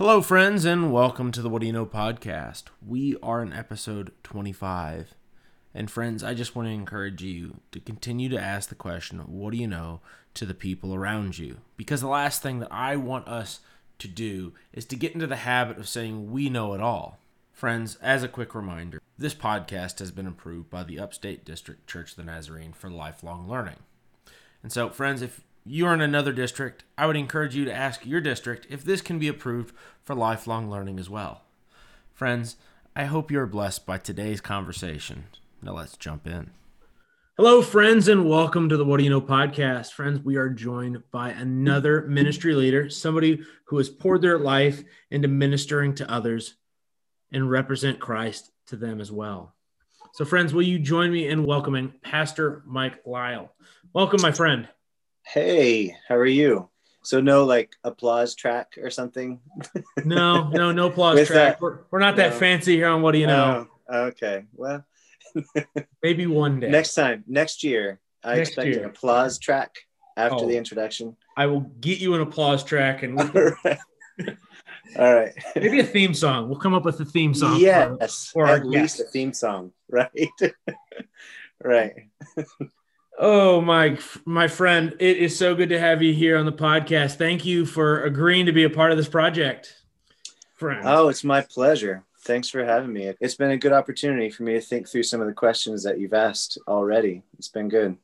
Hello, friends, and welcome to the What Do You Know podcast. We are in episode 25. And, friends, I just want to encourage you to continue to ask the question, What do you know to the people around you? Because the last thing that I want us to do is to get into the habit of saying we know it all. Friends, as a quick reminder, this podcast has been approved by the Upstate District Church of the Nazarene for lifelong learning. And so, friends, if you're in another district, I would encourage you to ask your district if this can be approved for lifelong learning as well. Friends, I hope you're blessed by today's conversation. Now let's jump in. Hello, friends, and welcome to the What Do You Know podcast. Friends, we are joined by another ministry leader, somebody who has poured their life into ministering to others and represent Christ to them as well. So, friends, will you join me in welcoming Pastor Mike Lyle? Welcome, my friend. Hey, how are you? So no like applause track or something? no, no, no applause track. That, we're, we're not that fancy here on what do you know? Oh, okay. Well, maybe one day. Next time, next year, I next expect year. an applause track after oh, the introduction. I will get you an applause track and All right. All right. Maybe a theme song. We'll come up with a theme song. Yes. For at least a theme song, right? right. Oh, my my friend, it is so good to have you here on the podcast. Thank you for agreeing to be a part of this project. Friend. Oh, it's my pleasure. Thanks for having me. It's been a good opportunity for me to think through some of the questions that you've asked already. It's been good.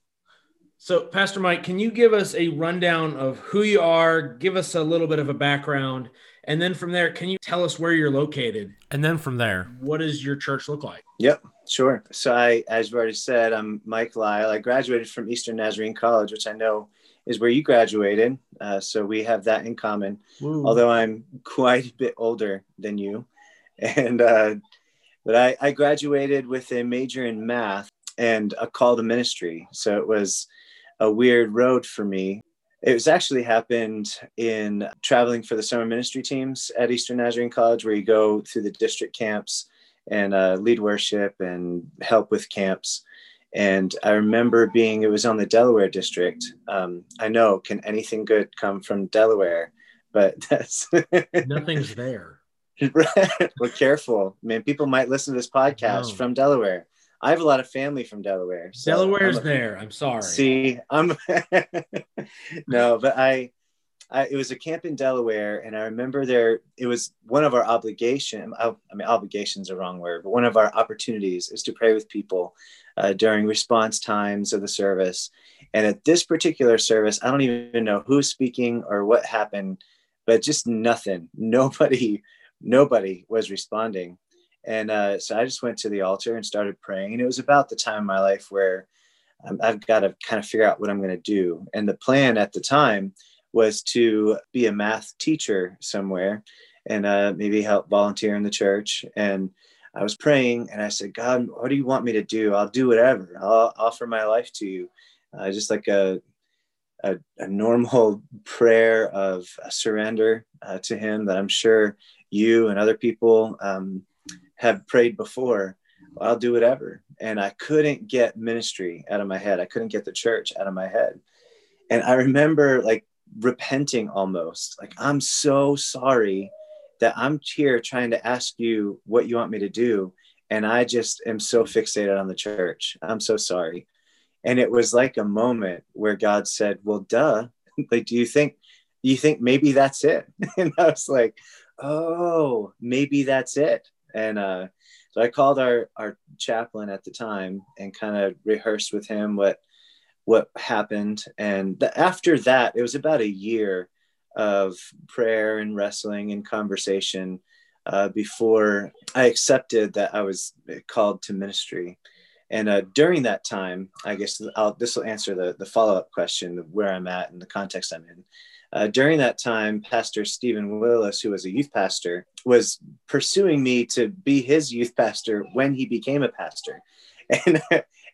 So, Pastor Mike, can you give us a rundown of who you are? Give us a little bit of a background. And then from there, can you tell us where you're located? And then from there, what does your church look like? Yep. Sure. So I, as you already said, I'm Mike Lyle. I graduated from Eastern Nazarene College, which I know is where you graduated. Uh, so we have that in common. Although I'm quite a bit older than you, and uh, but I, I graduated with a major in math and a call to ministry. So it was a weird road for me. It was actually happened in traveling for the summer ministry teams at Eastern Nazarene College, where you go through the district camps and uh, lead worship and help with camps. And I remember being, it was on the Delaware district. Um, I know, can anything good come from Delaware? But that's nothing's there. We're careful, man. People might listen to this podcast from Delaware. I have a lot of family from Delaware. So Delaware's I'm a, there. I'm sorry. See, I'm no, but I I, it was a camp in Delaware, and I remember there. It was one of our obligation. I, I mean, obligations are wrong word, but one of our opportunities is to pray with people uh, during response times of the service. And at this particular service, I don't even know who's speaking or what happened, but just nothing. Nobody, nobody was responding. And uh, so I just went to the altar and started praying. And it was about the time in my life where um, I've got to kind of figure out what I'm going to do. And the plan at the time was to be a math teacher somewhere and uh, maybe help volunteer in the church. And I was praying and I said, God, what do you want me to do? I'll do whatever. I'll offer my life to you. Uh, just like a, a, a, normal prayer of surrender uh, to Him that I'm sure you and other people um, have prayed before. I'll do whatever. And I couldn't get ministry out of my head. I couldn't get the church out of my head. And I remember like repenting almost. Like i'm so sorry that i'm here trying to ask you what you want me to do and i just am so fixated on the church. I'm so sorry. And it was like a moment where god said well duh. Like do you think you think maybe that's it? And i was like oh maybe that's it. And uh so i called our our chaplain at the time and kind of rehearsed with him what what happened. And the, after that, it was about a year of prayer and wrestling and conversation uh, before I accepted that I was called to ministry. And uh, during that time, I guess I'll, this will answer the, the follow up question of where I'm at and the context I'm in. Uh, during that time, Pastor Stephen Willis, who was a youth pastor, was pursuing me to be his youth pastor when he became a pastor. And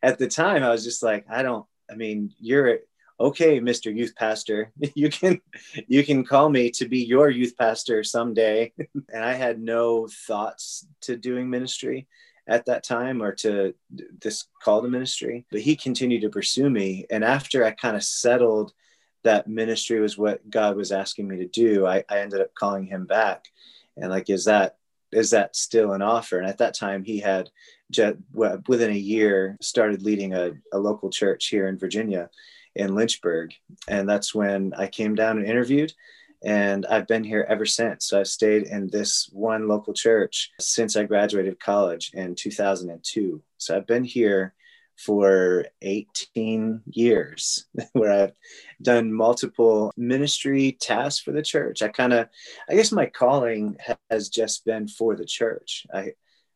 at the time, I was just like, I don't, I mean, you're okay, Mr. Youth Pastor. You can you can call me to be your youth pastor someday. and I had no thoughts to doing ministry at that time or to this call to ministry. But he continued to pursue me. And after I kind of settled that ministry was what God was asking me to do, I, I ended up calling him back. and like is that is that still an offer and at that time he had within a year started leading a, a local church here in virginia in lynchburg and that's when i came down and interviewed and I've been here ever since. So I've stayed in this one local church since I graduated college in 2002. So I've been here for 18 years where I've done multiple ministry tasks for the church. I kind of, I guess my calling has just been for the church. I,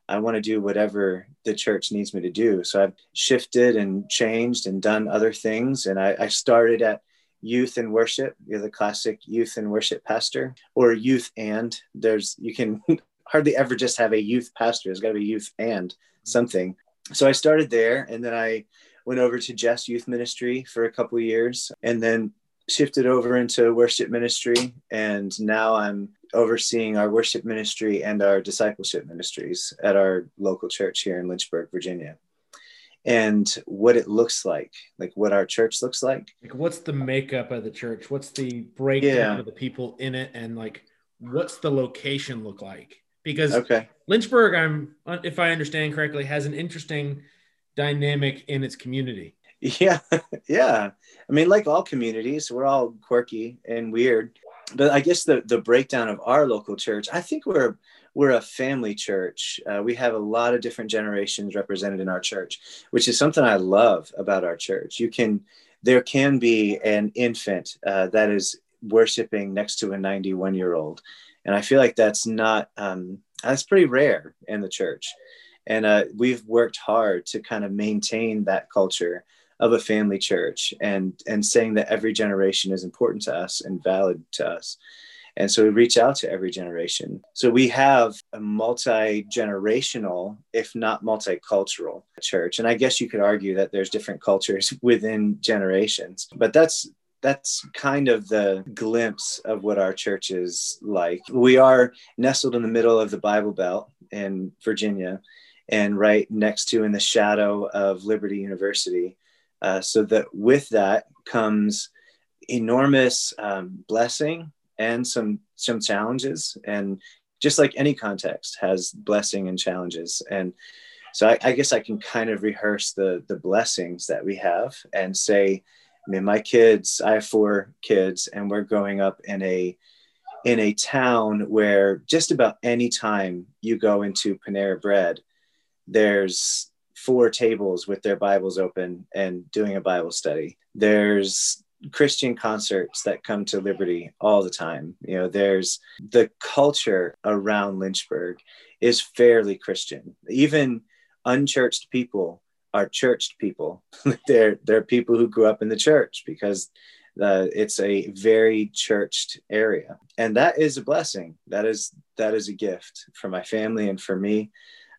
I want to do whatever the church needs me to do. So I've shifted and changed and done other things. And I, I started at youth and worship. You're the classic youth and worship pastor, or youth and. There's you can hardly ever just have a youth pastor. There's got to be youth and something so I started there and then I went over to Jess Youth Ministry for a couple years and then shifted over into worship ministry. And now I'm overseeing our worship ministry and our discipleship ministries at our local church here in Lynchburg, Virginia. And what it looks like, like what our church looks like. Like, what's the makeup of the church? What's the breakdown yeah. of the people in it? And like, what's the location look like? because okay. Lynchburg, I'm if I understand correctly, has an interesting dynamic in its community. Yeah, yeah. I mean, like all communities, we're all quirky and weird. But I guess the the breakdown of our local church, I think we're we're a family church. Uh, we have a lot of different generations represented in our church, which is something I love about our church. You can there can be an infant uh, that is worshiping next to a 91 year old and I feel like that's not um, that's pretty rare in the church. And uh, we've worked hard to kind of maintain that culture of a family church and and saying that every generation is important to us and valid to us. And so we reach out to every generation. So we have a multi generational, if not multicultural, church. And I guess you could argue that there's different cultures within generations, but that's that's kind of the glimpse of what our church is like. We are nestled in the middle of the Bible Belt in Virginia and right next to in the shadow of Liberty University. Uh, so that with that comes enormous um, blessing and some some challenges. And just like any context has blessing and challenges. And so I, I guess i can kind of rehearse the the blessings that we have and say I mean, my kids, I have four kids, and we're growing up in a in a town where just about any time you go into Panera Bread, there's four tables with their Bibles open and doing a Bible study. There's Christian concerts that come to Liberty all the time. You know, there's the culture around Lynchburg is fairly Christian. Even unchurched people are churched people. they're they're people who grew up in the church because uh, it's a very churched area, and that is a blessing. That is that is a gift for my family and for me.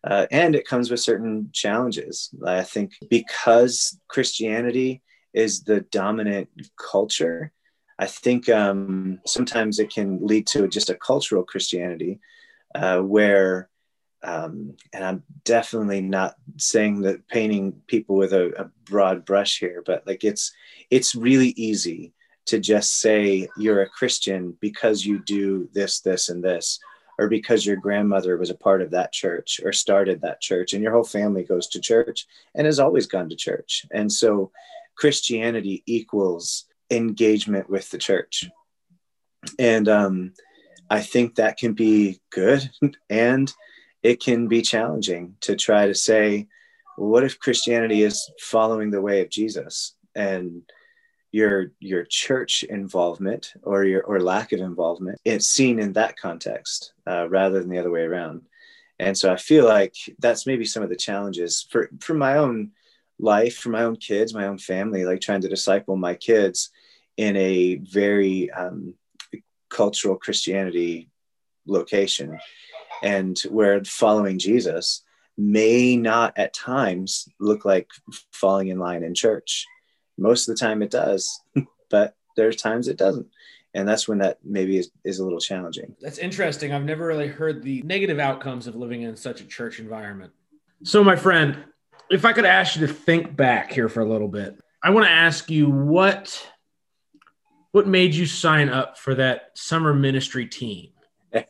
Uh, and it comes with certain challenges. I think because Christianity is the dominant culture, I think um, sometimes it can lead to just a cultural Christianity uh, where um, and I'm definitely not saying that painting people with a, a, broad brush here, but like it's it's really easy to just say you're a Christian because you do this, this, and this, or because your grandmother was a part of that church or started that church, and your whole family goes to church and has always gone to church, and so Christianity equals engagement with the church, and um, I think that can be good and it can be challenging to try to say, well, what if Christianity is following the way of Jesus? And your your church involvement or your or lack of involvement it's seen in that context uh, rather than the other way around and so i feel like that's maybe some of the challenges for for my own life for my own kids my own family like trying to disciple my kids in a very um, cultural christianity location and where following Jesus may not at times look like falling in line in church. Most of the time it does, but there's times it doesn't. And that's when that maybe is, is a little challenging. That's interesting. I've never really heard the negative outcomes of living in such a church environment. So, my friend, if I could ask you to think back here for a little bit, I want to ask you what what made you sign up for that summer ministry team?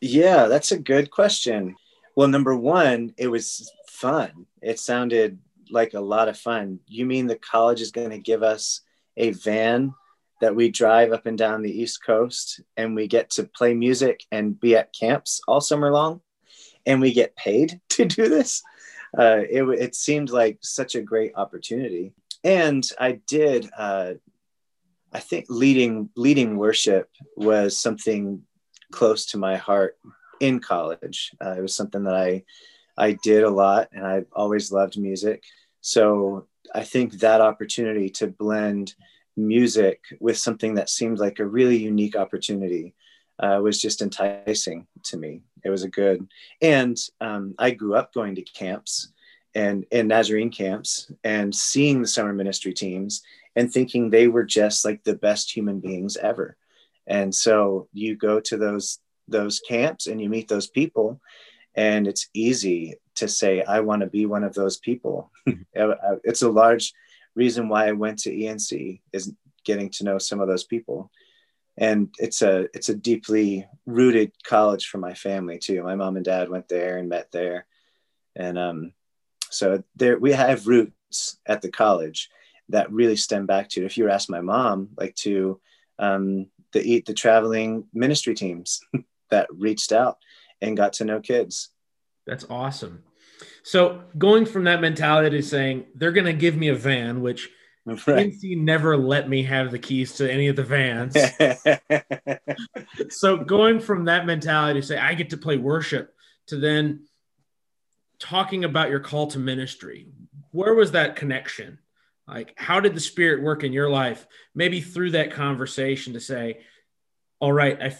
Yeah, that's a good question. Well, number one, it was fun. It sounded like a lot of fun. You mean the college is going to give us a van that we drive up and down the East Coast and we get to play music and be at camps all summer long? And we get paid to do this? Uh, it, it seemed like such a great opportunity. And I did, uh, I think leading leading worship was something close to my heart in college. Uh, it was something that I I did a lot, and I've always loved music. So I think that opportunity to blend music with something that seemed like a really unique opportunity uh, was just enticing to me. It was a good, and um, I grew up going to camps and in Nazarene camps and seeing the summer ministry teams and thinking they were just like the best human beings ever. And so you go to those those camps and you meet those people and it's easy to say i want to be one of those people. It's a large reason why i went to ENC is getting to know some of those people. And it's a it's a deeply rooted college for my family too. My mom and dad went there and met there. And um, so there we have roots at the college that really stem back to if you were ask my mom like to um, the eat the traveling ministry teams that reached out and got to know kids. That's awesome. So going from that mentality to saying they're going to give me a van, which right. ENC never let me have the keys to any of the vans. so going from that mentality to say I get to play worship to then talking about your call to ministry, where was that connection? Like, how did the Spirit work in your life? Maybe through that conversation to say, all right, I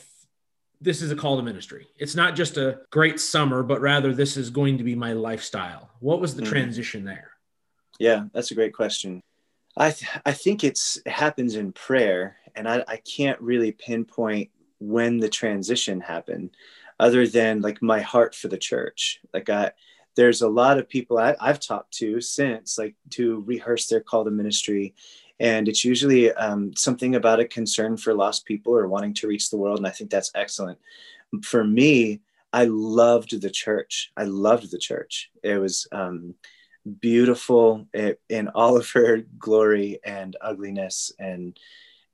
this is a call to ministry. It's not just a great summer, but rather this is going to be my lifestyle. What was the mm-hmm. transition there? Yeah, that's a great question. I th- I think it's it happens in prayer, and I, I can't really pinpoint when the transition happened, other than like my heart for the church. Like I, there's a lot of people I, I've talked to since like to rehearse their call to ministry, and it's usually um, something about a concern for lost people or wanting to reach the world and i think that's excellent. For me i loved the church. I loved the church. It was um, beautiful in all of her glory and ugliness and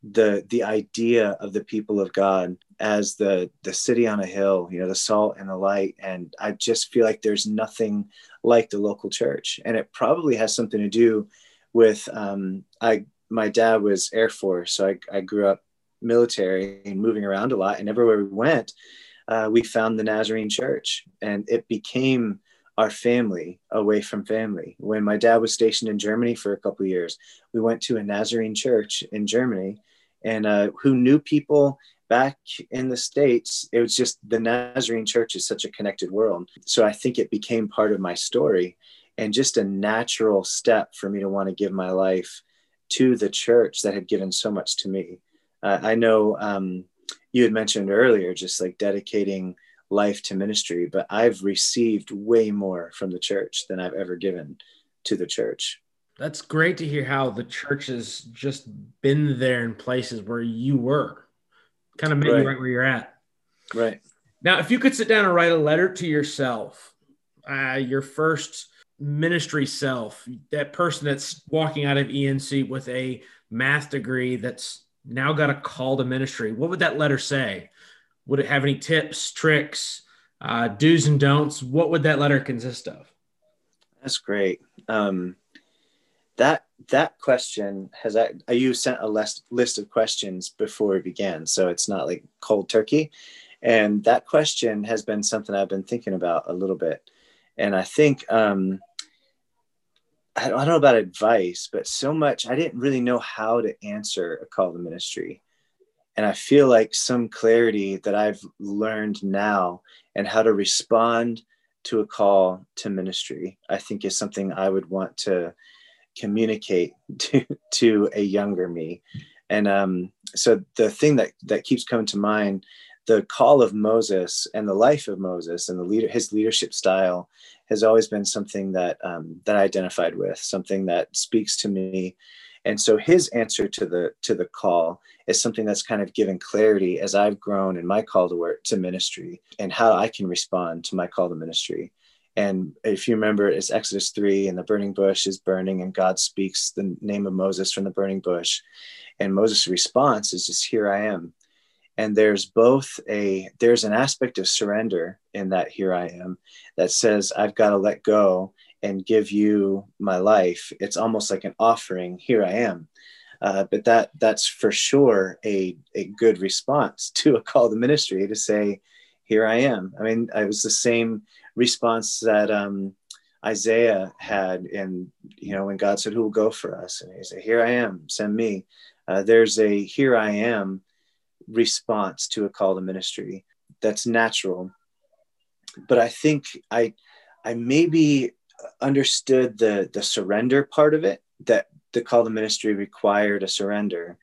the the idea of the people of god as the the city on a hill you know the salt and the light. And i just feel like there's nothing like the local church. And it probably has something to do with um, I my dad was Air Force, so I, I grew up military and moving around a lot. And everywhere we went, uh, we found the Nazarene Church, and it became our family away from family. When my dad was stationed in Germany for a couple years, we went to a Nazarene church in Germany, and uh, who knew people back in the states. It was just the Nazarene Church is such a connected world. So I think it became part of my story, and just a natural step for me to want to give my life to the church that had given so much to me. Uh, I know um, you had mentioned earlier, just like dedicating life to ministry, but I've received way more from the church than I've ever given to the church. That's great to hear how the church has just been there in places where you were, kind of made right. you right where you're at. Right. Now, if you could sit down and write a letter to yourself, uh, your first ministry self, that person that's walking out of ENC with a math degree that's now got a call to ministry, what would that letter say? Would it have any tips, tricks, uh, do's and don'ts? What would that letter consist of? That's great. Um, that that question has I, you sent a list list of questions before we began, so it's not like cold turkey. And that question has been something I've been thinking about a little bit. And I think um, I don't know about advice, but so much I didn't really know how to answer a call to ministry. And I feel like some clarity that I've learned now and how to respond to a call to ministry, I think is something I would want to communicate to, to a younger me. And um, so the thing that, that keeps coming to mind the call of Moses and the life of Moses and the leader, his leadership style has always been something that um, that I identified with, something that speaks to me, and so his answer to the to the call is something that's kind of given clarity as i've grown in my call to work to ministry and how i can respond to my call to ministry. And if you remember it's exodus 3 and the burning bush is burning and god speaks the name of moses from the burning bush. And moses response is just here i am and there's both a there's an aspect of surrender in that here i am that says i've got to let go and give you my life. It's almost like an offering here i am. Uh, but that that's for sure a, a good response to a call to ministry to say here i am. I mean it was the same response that um, isaiah had in you know when god said who will go for us? And he said here i am. Send me. Uh, there's a here i am response to a call to ministry. That's natural. But i think i i maybe understood the the surrender part of it that the call to ministry required a surrender.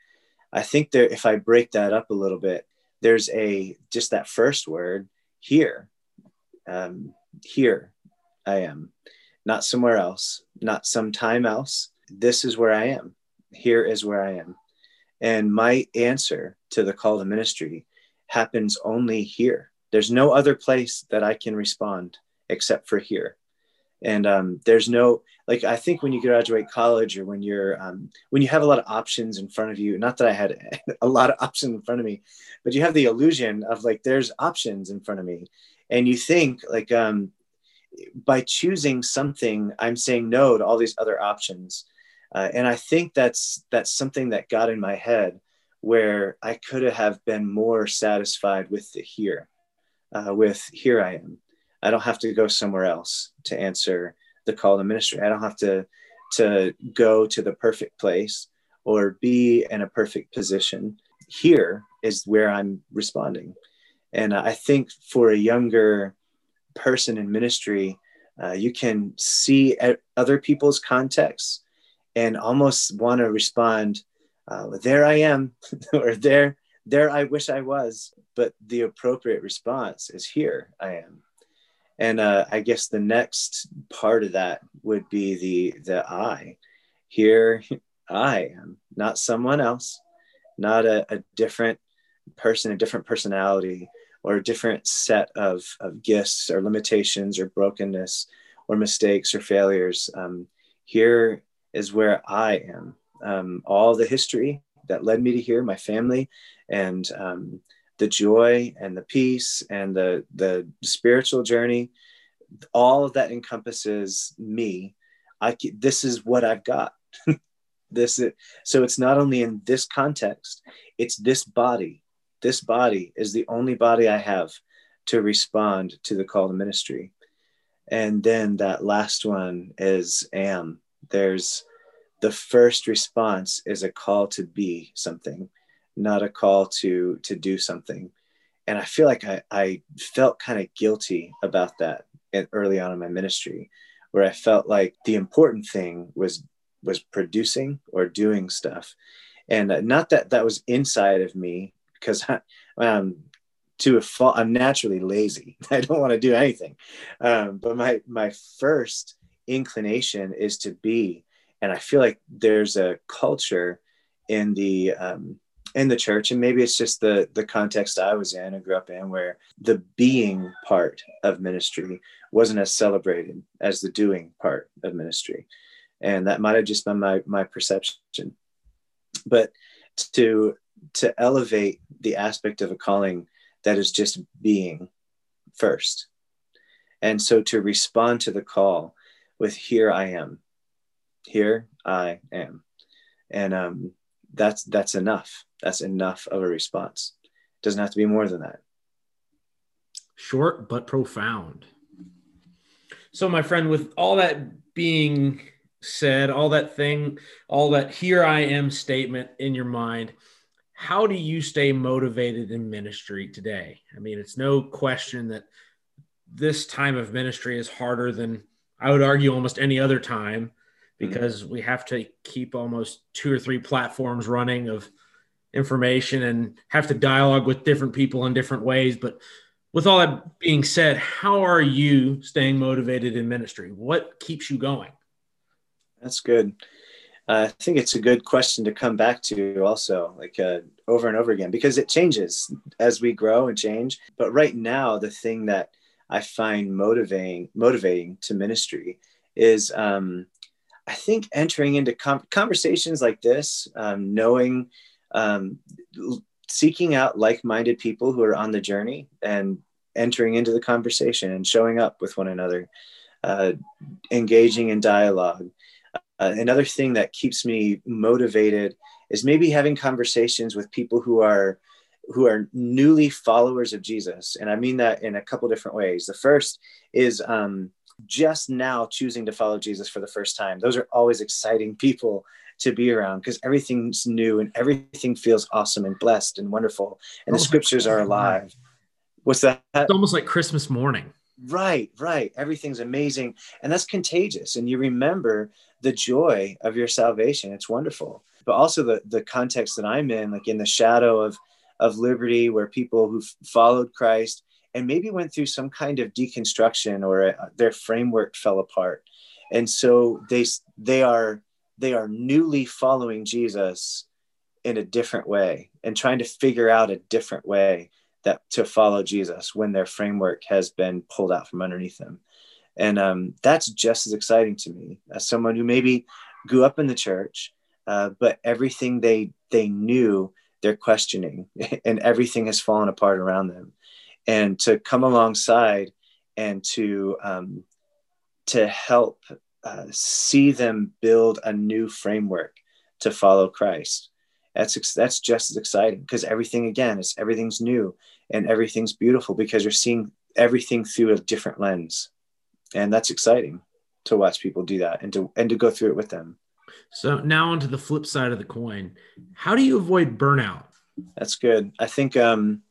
I think there if i break that up a little bit there's a just that first word here. Um, here i am. Not somewhere else. Not sometime else. This is where i am. Here is where i am and my answer to the call to ministry happens only here. There's no other place that i can respond except for here. And um, there's no like i think when you graduate college or when you're um, when you have a lot of options in front of you not that i had a lot of options in front of me but you have the illusion of like there's options in front of me. And you think like um, by choosing something i'm saying no to all these other options uh, and i think that's that's something that got in my head where i could have been more satisfied with the here uh, with here i am I don't have to go somewhere else to answer the call to ministry. I don't have to to go to the perfect place or be in a perfect position. Here is where I'm responding. And I think for a younger person in ministry, uh, you can see other people's contexts and almost want to respond, uh, there I am, or there, there I wish I was. But the appropriate response is here I am and uh, i guess the next part of that would be the the i here i am not someone else not a, a different person a different personality or a different set of, of gifts or limitations or brokenness or mistakes or failures um, here is where i am. Um, all the history that led me to here my family and um, the joy and the peace and the the spiritual journey all of that encompasses me. I this is what i've got. This is, so it's not only in this context it's this body. This body is the only body i have to respond to the call to ministry. And then that last one is am there's the first response is a call to be something not a call to to do something. And i feel like i, I felt kind of guilty about that early on in my ministry where i felt like the important thing was was producing or doing stuff. And not that that was inside of me because I, um, to a fault i'm naturally lazy. I don't want to do anything. Um, but my my first inclination is to be. And i feel like there's a culture in the um, in the church and maybe it's just the the context i was in and grew up in where the being part of ministry wasn't as celebrated as the doing part of ministry. And that might have just been my my perception. But to to elevate the aspect of a calling that is just being first. And so to respond to the call with here i am. Here i am. And um that's that's enough. That's enough of a response. It doesn't have to be more than that. Short but profound. So my friend with all that being said all that thing all that here i am statement in your mind how do you stay motivated in ministry today? I mean it's no question that this time of ministry is harder than i would argue almost any other time because we have to keep almost two or three platforms running of information and have to dialogue with different people in different ways. But with all that being said, how are you staying motivated in ministry? What keeps you going? That's good. I think it's a good question to come back to also, like uh, over and over again, because it changes as we grow and change. But right now, the thing that I find motivating motivating to ministry is um, I think entering into com- conversations like this, um, knowing, um, seeking out like-minded people who are on the journey and entering into the conversation and showing up with one another, uh, engaging in dialogue. Uh, another thing that keeps me motivated is maybe having conversations with people who are who are newly followers of Jesus, and I mean that in a couple different ways. The first is um, just now choosing to follow Jesus for the first time. Those are always exciting people to be around because everything's new and everything feels awesome and blessed and wonderful, and the scriptures are alive. What's that? It's almost like Christmas morning. Right, right. Everything's amazing. And that's contagious. And you remember the joy of your salvation. It's wonderful. But also the, the context that I'm in, like in the shadow of, of liberty, where people who followed Christ and maybe went through some kind of deconstruction or a, uh, their framework fell apart. And so they, they are, they are newly following Jesus in a different way and trying to figure out a different way that to follow Jesus when their framework has been pulled out from underneath them. And um, that's just as exciting to me as someone who maybe grew up in the church, uh, but everything they they knew they're questioning, and everything has fallen apart around them. And to come alongside and to um, to help uh, see them build a new framework to follow Christ. That's that's just as exciting because everything again is everything's new and everything's beautiful because you're seeing everything through a different lens and that's exciting to watch people do that and to and to go through it with them so now onto the flip side of the coin. How do you avoid burnout? That's good. I think um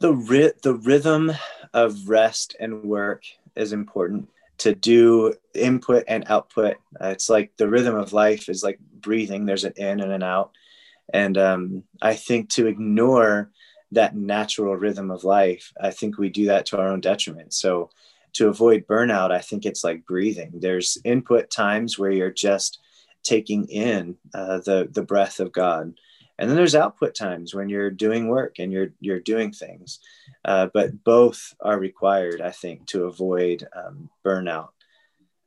the ri- the rhythm of rest and work is important. To do input and output uh, it's like the rhythm of life is like breathing. There's an in and an out. And um, i think to ignore that natural rhythm of life, I think we do that to our own detriment. So to avoid burnout, I think it's like breathing. There's input times where you're just taking in uh, the the breath of God, and then there's output times when you're doing work and you're you're doing things. Uh, but both are required, I think, to avoid um, burnout.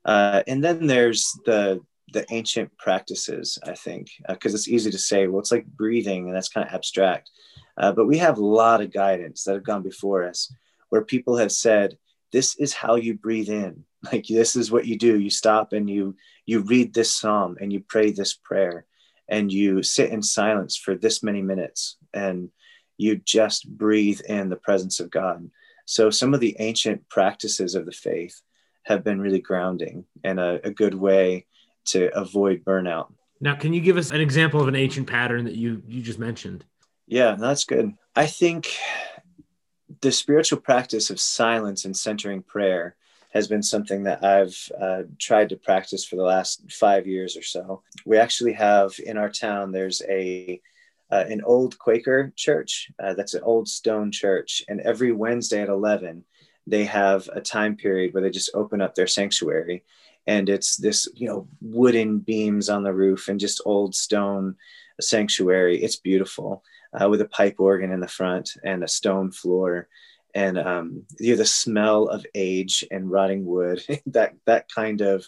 Uh, and then there's the the ancient practices, I think, because uh, it's easy to say, well, it's like breathing, and that's kind of abstract. Uh, but we have a lot of guidance that have gone before us where people have said, this is how you breathe in. Like this is what you do. You stop and you you read this psalm and you pray this prayer and you sit in silence for this many minutes and you just breathe in the presence of God. So some of the ancient practices of the faith have been really grounding and a, a good way to avoid burnout. Now, can you give us an example of an ancient pattern that you you just mentioned? Yeah, that's good. I think the spiritual practice of silence and centering prayer has been something that I've uh, tried to practice for the last five years or so. We actually have in our town, there's a uh, an old Quaker church uh, that's an old stone church, and every Wednesday at eleven, they have a time period where they just open up their sanctuary, and it's this you know wooden beams on the roof and just old stone sanctuary. It's beautiful uh, with a pipe organ in the front and a stone floor. And um, you know, the smell of age and rotting wood that that kind of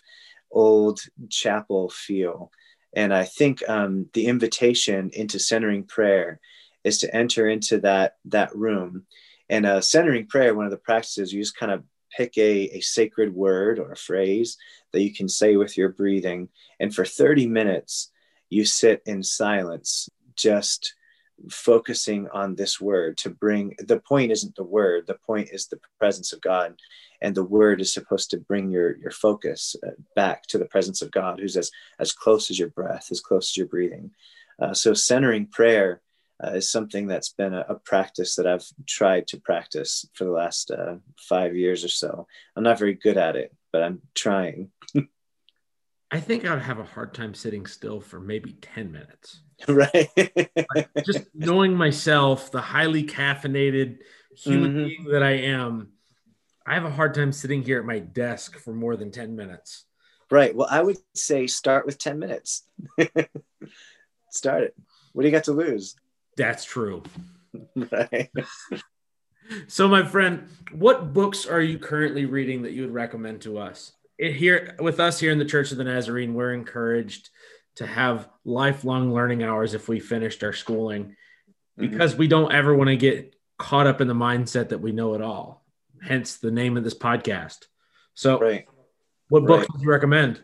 old chapel feel. And i think um, the invitation into centering prayer is to enter into that that room. And uh, centering prayer one of the practices you just kind of pick a, a sacred word or a phrase that you can say with your breathing. And for 30 minutes you sit in silence just focusing on this word to bring the point isn't the word the point is the presence of god. And the word is supposed to bring your your focus uh, back to the presence of god who's as as close as your breath as close as your breathing. Uh, so centering prayer uh, is something that's been a, a, practice that i've tried to practice for the last uh, five years or so. I'm not very good at it but i'm trying i think i would have a hard time sitting still for maybe 10 minutes right just knowing myself the highly caffeinated human mm-hmm. being that i am i have a hard time sitting here at my desk for more than 10 minutes Right. Well, I would say start with 10 minutes. start it. What do you got to lose? That's true. right. So, my friend, what books are you currently reading that you would recommend to us? It, here with us here in the Church of the Nazarene, we're encouraged to have lifelong learning hours if we finished our schooling, mm-hmm. because mm-hmm. we don't ever want to get caught up in the mindset that we know it all. Hence the name of this podcast. So, right. what books would you recommend?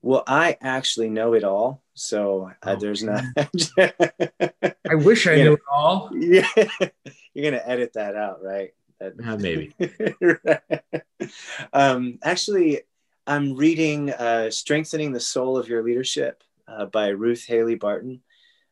Well, I actually know it all. So uh, oh, there's not. I wish I knew it all. Yeah, you're gonna edit that out, right? That, uh, maybe. um, actually, I'm reading uh, "Strengthening the Soul of Your Leadership" uh, by Ruth Haley Barton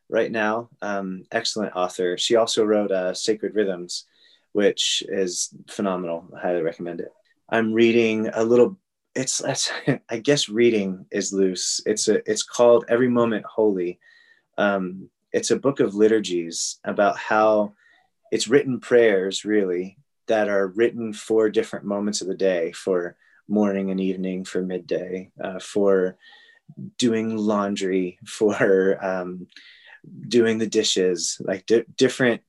right now. Um, excellent author. She also wrote uh, "Sacred Rhythms," which is phenomenal. I highly recommend it. I'm reading a little it's that's I guess reading is loose. It's a it's called Every Moment Holy. Um, it's a book of liturgies about how it's written prayers really that are written for different moments of the day for morning and evening for midday uh, for doing laundry for um, doing the dishes like di- different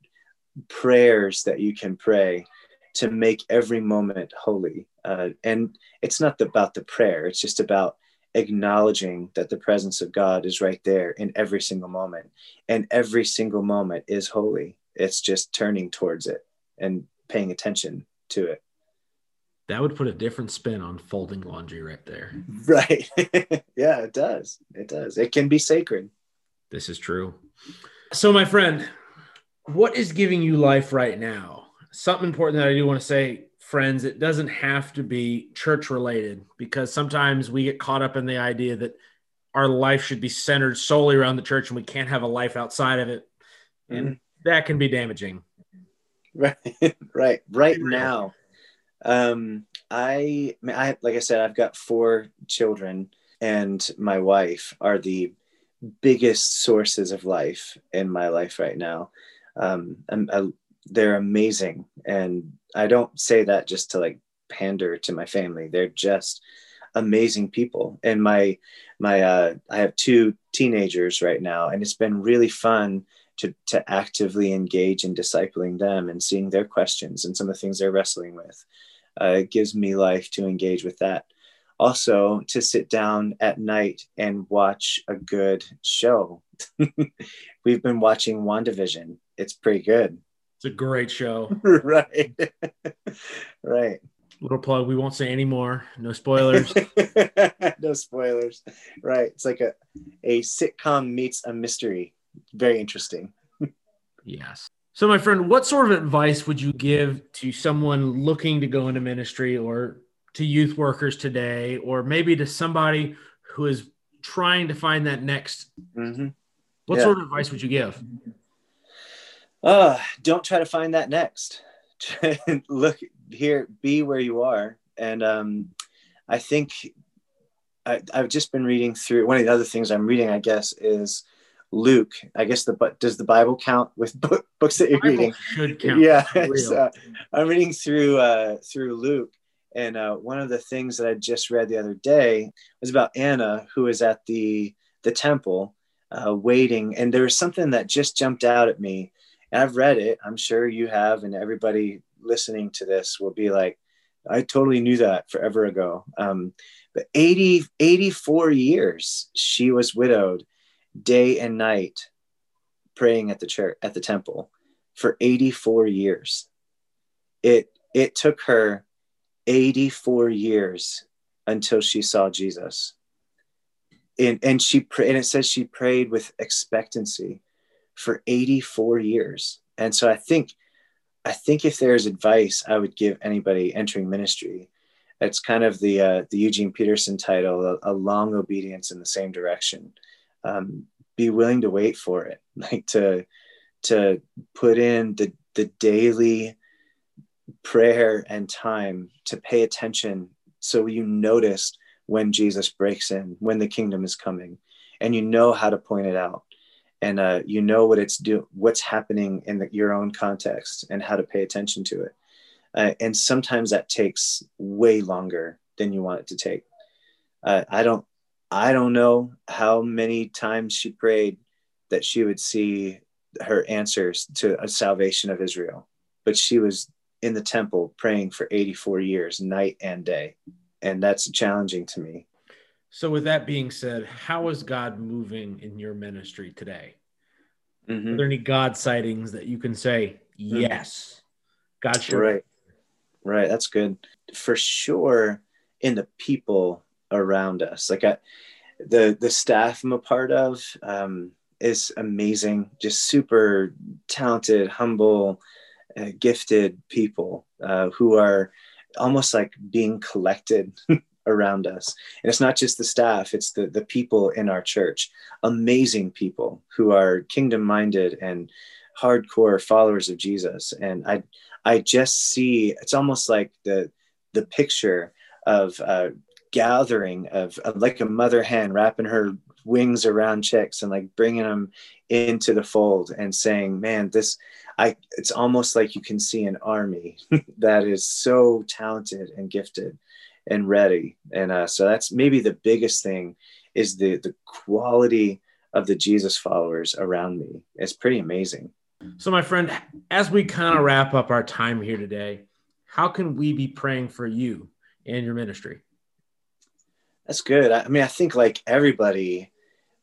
prayers that you can pray to make every moment holy. Uh, and it's not about the prayer, it's just about acknowledging that the presence of God is right there in every single moment. And every single moment is holy. It's just turning towards it and paying attention to it. That would put a different spin on folding laundry right there. Right. yeah, it does. It does. It can be sacred. This is true. So, my friend, what is giving you life right now? something important that I do want to say, friends, it doesn't have to be church related because sometimes we get caught up in the idea that our life should be centered solely around the church and we can't have a life outside of it. And mm-hmm. that can be damaging. Right. right. Right now. Um, I, I, like I said, I've got four children and my wife are the biggest sources of life in my life right now. Um, I they're amazing and i don't say that just to like pander to my family. They're just amazing people. And my my uh, i have two teenagers right now and it's been really fun to to actively engage in discipling them and seeing their questions and some of the things they're wrestling with uh, it gives me life to engage with that also to sit down at night and watch a good show we've been watching WandaVision it's pretty good it's a great show. right. right. Little plug. We won't say any more. No spoilers. no spoilers. Right. It's like a, a sitcom meets a mystery. Very interesting. yes. So, my friend, what sort of advice would you give to someone looking to go into ministry or to youth workers today, or maybe to somebody who is trying to find that next? Mm-hmm. What yeah. sort of advice would you give? uh, don't try to find that next. Look here, be where you are. And um, I think I, have just been reading through one of the other things I'm reading, I guess, is Luke. I guess the but does the Bible count with book, books that you're Bible reading? Should count. Yeah, so I'm reading through uh, through Luke, and uh, one of the things that I just read the other day was about Anna, who is at the the temple uh, waiting, and there was something that just jumped out at me and I've read it. I'm sure you have, and everybody listening to this will be like, I totally knew that forever ago. Um, but 80, 84 years she was widowed day and night praying at the church at the temple for 84 years. It it took her 84 years until she saw Jesus. And, and she and it says she prayed with expectancy for 84 years. And so I think I think if there's advice I would give anybody entering ministry, it's kind of the uh, the Eugene Peterson title, a, a, long obedience in the same direction. Um, be willing to wait for it, like to to put in the the daily prayer and time to pay attention, so you notice when Jesus breaks in, when the kingdom is coming, and you know how to point it out. And uh, you know what it's do what's happening in the, your own context and how to pay attention to it. Uh, and sometimes that takes way longer than you want it to take. Uh, I don't I don't know how many times she prayed that she would see her answers to a salvation of Israel, but she was in the temple praying for 84 years, night and day, and that's challenging to me. So, with that being said, how is God moving in your ministry today? Mm-hmm. Are there any God sightings that you can say, mm-hmm. yes, God sure? Right, right. That's good for sure. In the people around us, like I, the the staff I'm a part of um, is amazing. Just super talented, humble, uh, gifted people uh, who are almost like being collected around us. And it's not just the staff, it's the, the people in our church, amazing people who are kingdom minded and hardcore followers of Jesus. And I, I just see, it's almost like the, the picture of uh, gathering of, of like a mother hen wrapping her wings around chicks and like bringing them into the fold and saying, man, this, I, it's almost like you can see an army that is so talented and gifted and ready. And uh, so that's maybe the biggest thing is the the quality of the Jesus followers around me. It's pretty amazing. So, my friend, as we kind of wrap up our time here today, how can we be praying for you and your ministry? That's good. I mean, I think like everybody,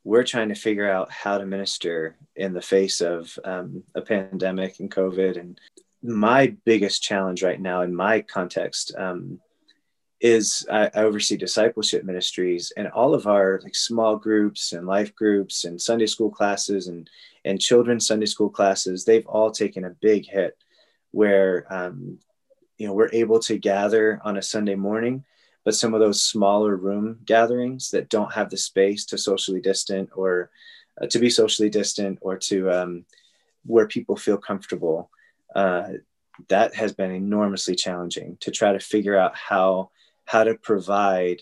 we're trying to figure out how to minister in the face of um, a pandemic and COVID. And my biggest challenge right now in my context um, is I, I, oversee discipleship ministries and all of our like small groups and life groups and Sunday school classes and and children's Sunday school classes. They've all taken a big hit where um, you know we're able to gather on a Sunday morning, but some of those smaller room gatherings that don't have the space to socially distant or uh, to be socially distant or to um, where people feel comfortable. Uh, that has been enormously challenging to try to figure out how how to provide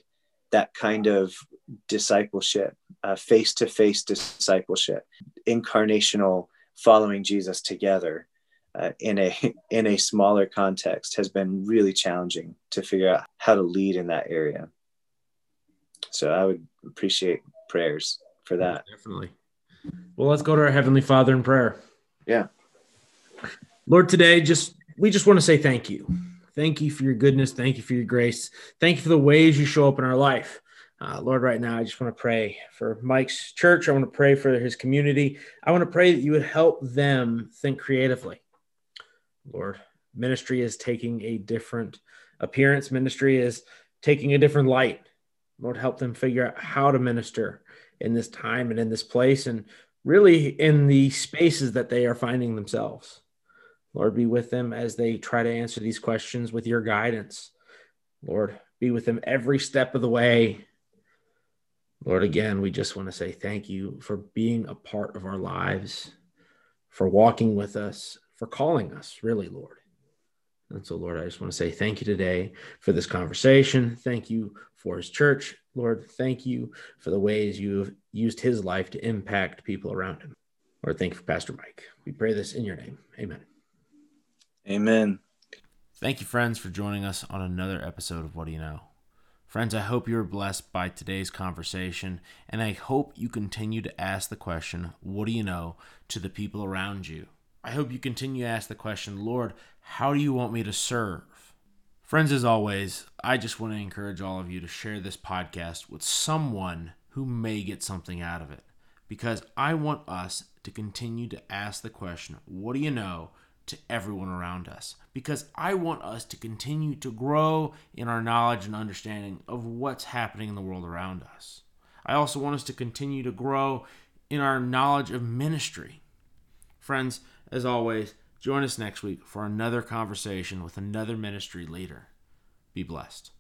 that kind of discipleship, face to face discipleship, incarnational following Jesus together uh, in a in a smaller context has been really challenging to figure out how to lead in that area. So I would appreciate prayers for that. Definitely. Well, let's go to our heavenly Father in prayer. Yeah. Lord, today just we just want to say thank you. Thank you for your goodness. Thank you for your grace. Thank you for the ways you show up in our life. Uh, Lord, right now, I just want to pray for Mike's church. I want to pray for his community. I want to pray that you would help them think creatively. Lord, ministry is taking a different appearance, ministry is taking a different light. Lord, help them figure out how to minister in this time and in this place and really in the spaces that they are finding themselves. Lord, be with them as they try to answer these questions with your guidance. Lord, be with them every step of the way. Lord, again, we just want to say thank you for being a part of our lives, for walking with us, for calling us, really, Lord. And so, Lord, I just want to say thank you today for this conversation. Thank you for his church. Lord, thank you for the ways you have used his life to impact people around him. Lord, thank you for Pastor Mike. We pray this in your name. Amen. Amen. Thank you, friends, for joining us on another episode of What Do You Know? Friends, I hope you were blessed by today's conversation, and I hope you continue to ask the question, What do you know, to the people around you. I hope you continue to ask the question, Lord, how do you want me to serve? Friends, as always, I just want to encourage all of you to share this podcast with someone who may get something out of it. Because I want us to continue to ask the question, What do you know? to everyone around us because I want us to continue to grow in our knowledge and understanding of what's happening in the world around us. I also want us to continue to grow in our knowledge of ministry. Friends, as always, join us next week for another conversation with another ministry leader. Be blessed.